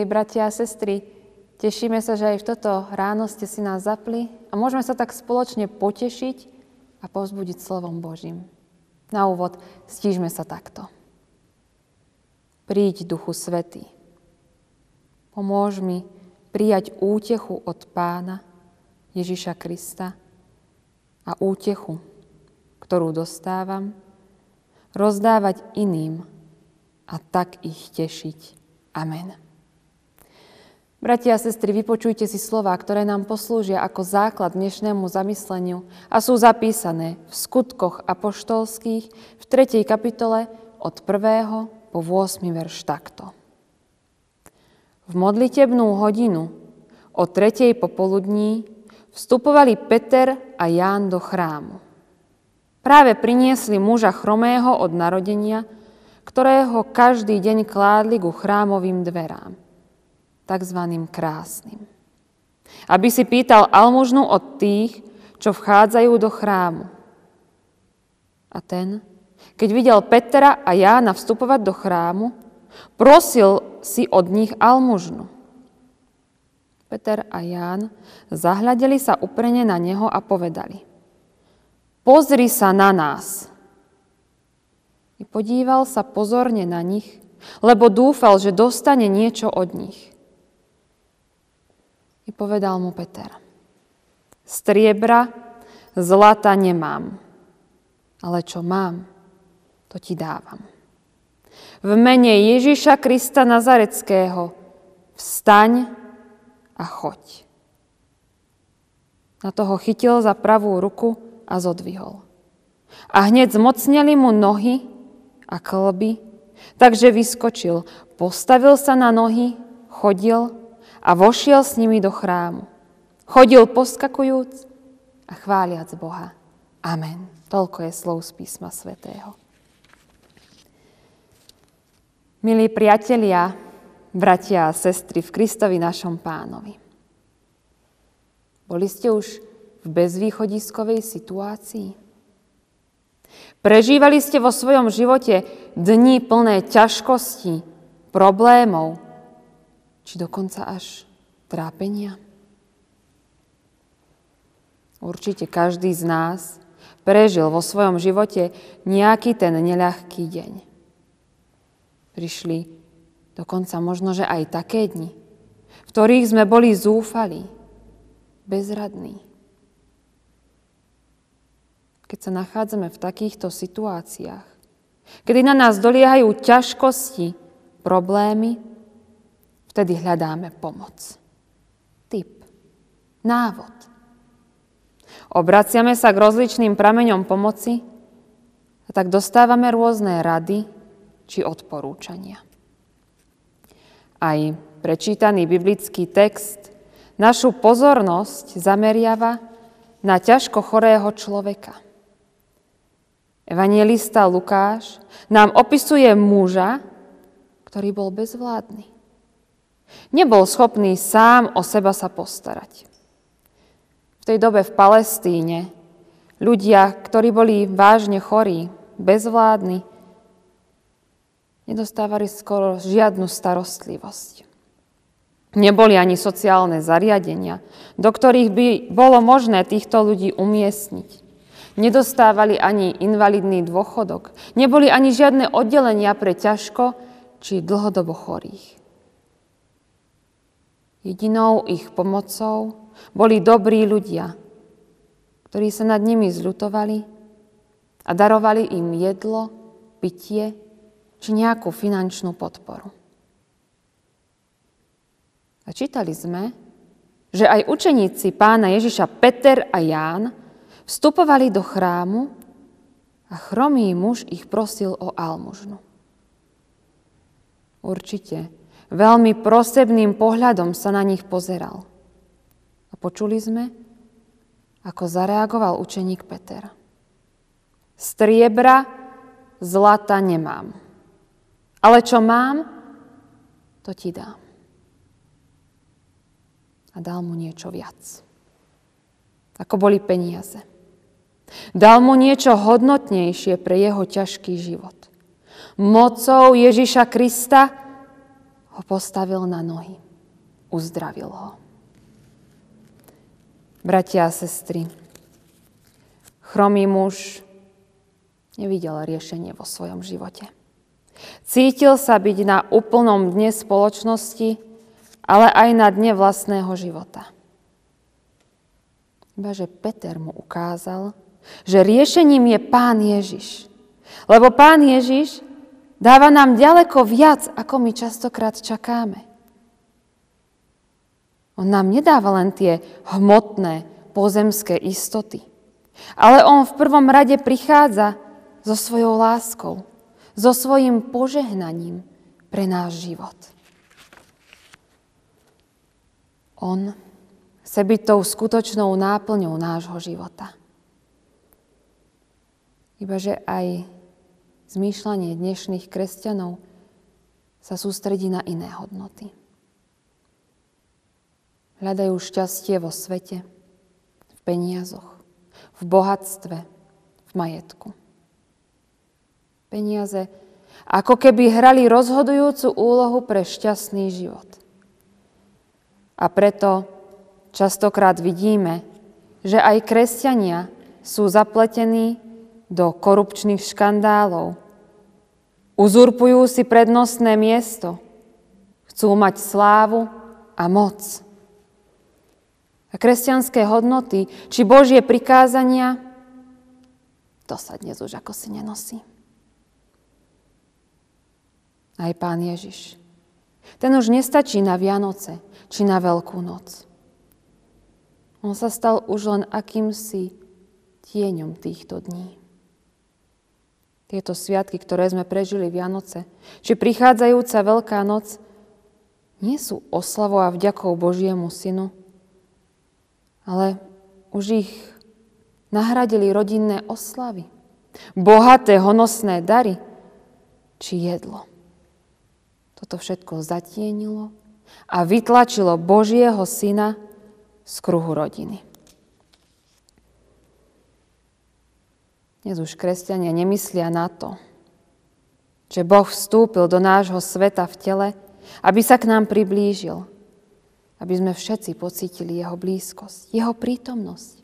Milí bratia a sestry, tešíme sa, že aj v toto ráno ste si nás zapli a môžeme sa tak spoločne potešiť a povzbudiť slovom Božím. Na úvod stížme sa takto. Príď, Duchu Svetý. Pomôž mi prijať útechu od Pána Ježiša Krista a útechu, ktorú dostávam, rozdávať iným a tak ich tešiť. Amen. Bratia a sestry, vypočujte si slova, ktoré nám poslúžia ako základ dnešnému zamysleniu a sú zapísané v skutkoch apoštolských v 3. kapitole od 1. po 8. verš takto. V modlitebnú hodinu o 3. popoludní vstupovali Peter a Ján do chrámu. Práve priniesli muža chromého od narodenia, ktorého každý deň kládli ku chrámovým dverám tzv. krásnym. Aby si pýtal almužnu od tých, čo vchádzajú do chrámu. A ten, keď videl Petra a Jána vstupovať do chrámu, prosil si od nich almužnu. Peter a Ján zahľadeli sa uprene na neho a povedali Pozri sa na nás. I podíval sa pozorne na nich, lebo dúfal, že dostane niečo od nich. I povedal mu Peter, striebra, zlata nemám, ale čo mám, to ti dávam. V mene Ježiša Krista Nazareckého vstaň a choď. Na toho chytil za pravú ruku a zodvihol. A hneď zmocnili mu nohy a klby, takže vyskočil, postavil sa na nohy, chodil a vošiel s nimi do chrámu. Chodil poskakujúc a chváliac Boha. Amen. Toľko je slov z písma svätého. Milí priatelia, bratia a sestry v Kristovi našom pánovi. Boli ste už v bezvýchodiskovej situácii? Prežívali ste vo svojom živote dni plné ťažkostí, problémov, či dokonca až trápenia? Určite každý z nás prežil vo svojom živote nejaký ten neľahký deň. Prišli dokonca možno, že aj také dni, v ktorých sme boli zúfali, bezradní. Keď sa nachádzame v takýchto situáciách, kedy na nás doliehajú ťažkosti, problémy, Vtedy hľadáme pomoc. Tip. Návod. Obraciame sa k rozličným prameňom pomoci a tak dostávame rôzne rady či odporúčania. Aj prečítaný biblický text našu pozornosť zameriava na ťažko chorého človeka. Evangelista Lukáš nám opisuje muža, ktorý bol bezvládny. Nebol schopný sám o seba sa postarať. V tej dobe v Palestíne ľudia, ktorí boli vážne chorí, bezvládni, nedostávali skoro žiadnu starostlivosť. Neboli ani sociálne zariadenia, do ktorých by bolo možné týchto ľudí umiestniť. Nedostávali ani invalidný dôchodok, neboli ani žiadne oddelenia pre ťažko či dlhodobo chorých. Jedinou ich pomocou boli dobrí ľudia, ktorí sa nad nimi zľutovali a darovali im jedlo, pitie či nejakú finančnú podporu. A čítali sme, že aj učeníci pána Ježiša Peter a Ján vstupovali do chrámu a chromý muž ich prosil o almužnu. Určite Veľmi prosebným pohľadom sa na nich pozeral. A počuli sme, ako zareagoval učeník Peter. Striebra, zlata nemám. Ale čo mám, to ti dám. A dal mu niečo viac. Ako boli peniaze. Dal mu niečo hodnotnejšie pre jeho ťažký život. Mocou Ježiša Krista ho postavil na nohy, uzdravil ho. Bratia a sestry, chromý muž nevidel riešenie vo svojom živote. Cítil sa byť na úplnom dne spoločnosti, ale aj na dne vlastného života. Iba že Peter mu ukázal, že riešením je Pán Ježiš. Lebo Pán Ježiš dáva nám ďaleko viac, ako my častokrát čakáme. On nám nedáva len tie hmotné, pozemské istoty. Ale on v prvom rade prichádza so svojou láskou, so svojim požehnaním pre náš život. On chce byť tou skutočnou náplňou nášho života. Ibaže aj zmýšľanie dnešných kresťanov sa sústredí na iné hodnoty. Hľadajú šťastie vo svete, v peniazoch, v bohatstve, v majetku. Peniaze ako keby hrali rozhodujúcu úlohu pre šťastný život. A preto častokrát vidíme, že aj kresťania sú zapletení do korupčných škandálov. Uzurpujú si prednostné miesto. Chcú mať slávu a moc. A kresťanské hodnoty, či Božie prikázania, to sa dnes už ako si nenosí. Aj pán Ježiš. Ten už nestačí na Vianoce či na Veľkú noc. On sa stal už len akýmsi tieňom týchto dní. Tieto sviatky, ktoré sme prežili Vianoce, či prichádzajúca Veľká noc, nie sú oslavou a vďakou Božiemu Synu, ale už ich nahradili rodinné oslavy, bohaté honosné dary či jedlo. Toto všetko zatienilo a vytlačilo Božieho syna z kruhu rodiny. Dnes už kresťania nemyslia na to, že Boh vstúpil do nášho sveta v tele, aby sa k nám priblížil, aby sme všetci pocítili Jeho blízkosť, Jeho prítomnosť,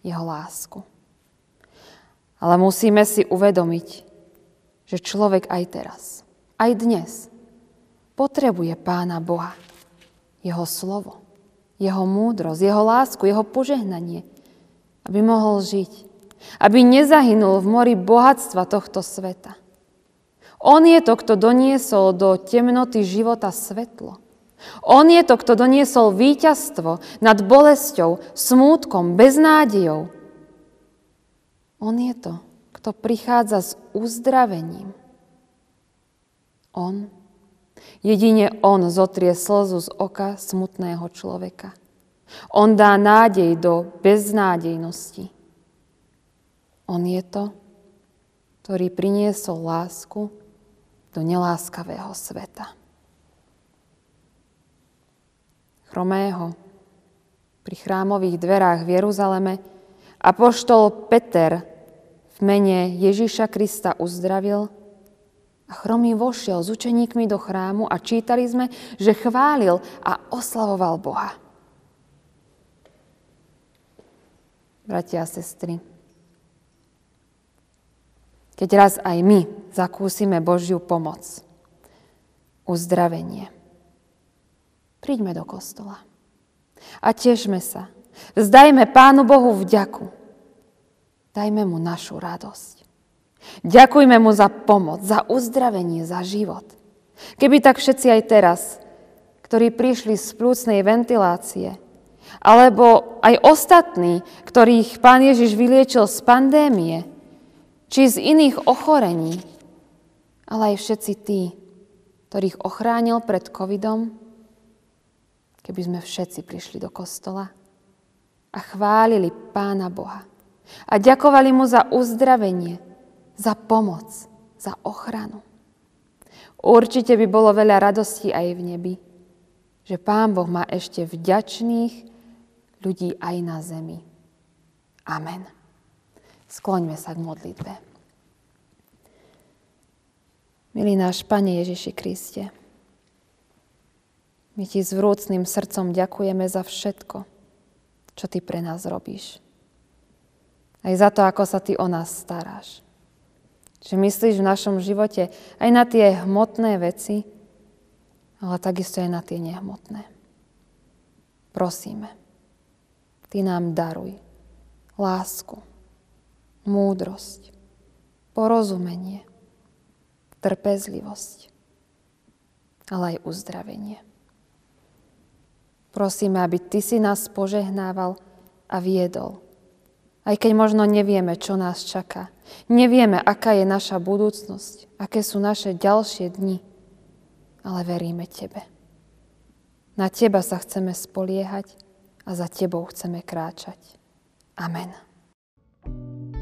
Jeho lásku. Ale musíme si uvedomiť, že človek aj teraz, aj dnes potrebuje Pána Boha, Jeho slovo, Jeho múdrosť, Jeho lásku, Jeho požehnanie, aby mohol žiť, aby nezahynul v mori bohatstva tohto sveta. On je to, kto doniesol do temnoty života svetlo. On je to, kto doniesol víťazstvo nad bolesťou, smútkom, beznádejou. On je to, kto prichádza s uzdravením. On, jedine On zotrie slzu z oka smutného človeka. On dá nádej do beznádejnosti. On je to, ktorý priniesol lásku do neláskavého sveta. chromého pri chrámových dverách v Jeruzaleme apoštol Peter v mene Ježiša Krista uzdravil a chromý vošiel s učeníkmi do chrámu a čítali sme, že chválil a oslavoval Boha. Bratia a sestry, keď raz aj my zakúsime Božiu pomoc, uzdravenie, Príďme do kostola. A tešme sa. Vzdajme Pánu Bohu vďaku. Dajme mu našu radosť. Ďakujme mu za pomoc, za uzdravenie, za život. Keby tak všetci aj teraz, ktorí prišli z plúcnej ventilácie, alebo aj ostatní, ktorých Pán Ježiš vyliečil z pandémie, či z iných ochorení, ale aj všetci tí, ktorých ochránil pred covidom, keby sme všetci prišli do kostola a chválili Pána Boha a ďakovali mu za uzdravenie, za pomoc, za ochranu. Určite by bolo veľa radostí aj v nebi, že Pán Boh má ešte vďačných ľudí aj na zemi. Amen. Skloňme sa k modlitbe. Milý náš Pane Ježiši Kriste, My ti s vrúcným srdcom ďakujeme za všetko, čo ty pre nás robíš. Aj za to, ako sa ty o nás staráš. Že myslíš v našom živote aj na tie hmotné veci, ale takisto aj na tie nehmotné. Prosíme, ty nám daruj lásku, múdrosť, porozumenie, trpezlivosť, ale aj uzdravenie. Prosíme, aby Ty si nás požehnával a viedol. Aj keď možno nevieme, čo nás čaká. Nevieme, aká je naša budúcnosť, aké sú naše ďalšie dni. Ale veríme Tebe. Na Teba sa chceme spoliehať a za Tebou chceme kráčať. Amen. Oče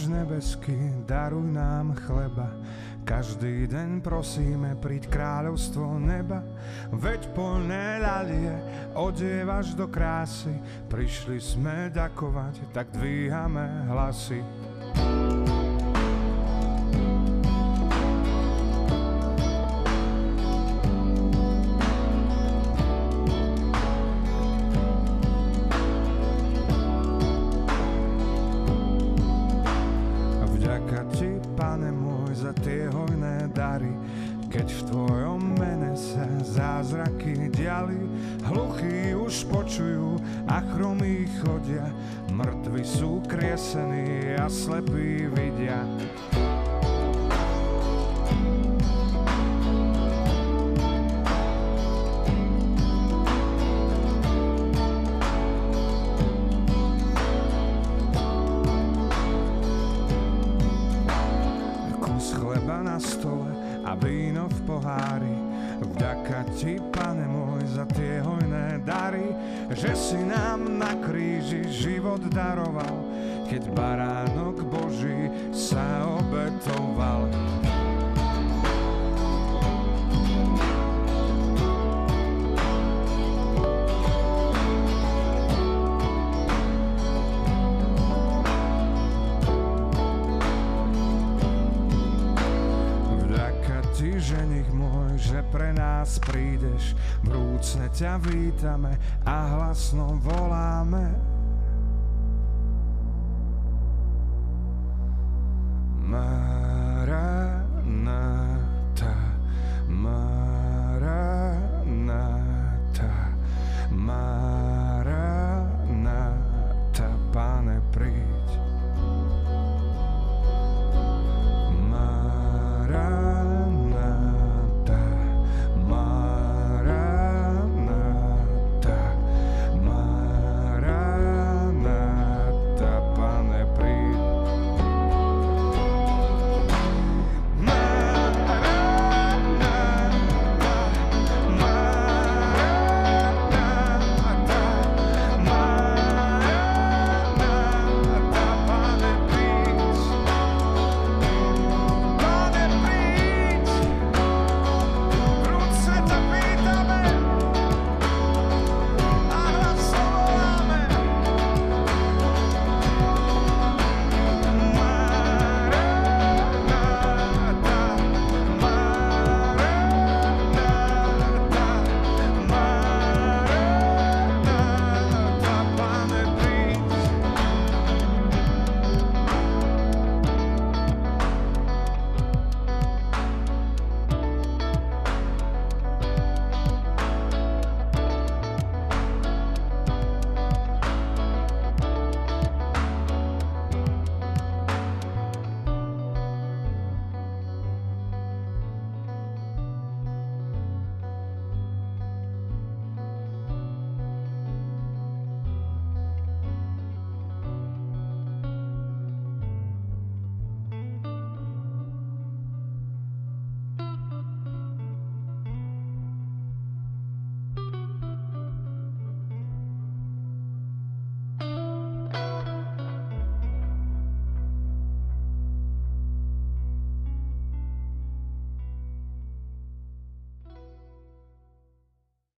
náš nebeský, daruj nám chleba. Každý deň prosíme, príď kráľovstvo neba. Veď polné ľalie odievaš do krásy. Prišli sme ďakovať, tak dvíhame hlasy. Keď v tvojom mene sa zázraky diali, hluchí už počujú a chromí chodia, mŕtvi sú kriesení a slepí vidia. A víno v pohári. Vďaka ti, pane môj, za tie hojné dary, že si nám na kríži život daroval, keď baránok Boží sa obetoval. nás prídeš, vrúcne ťa vítame a hlasno voláme. Maranata, Maranata, Maranata, Pane, príď.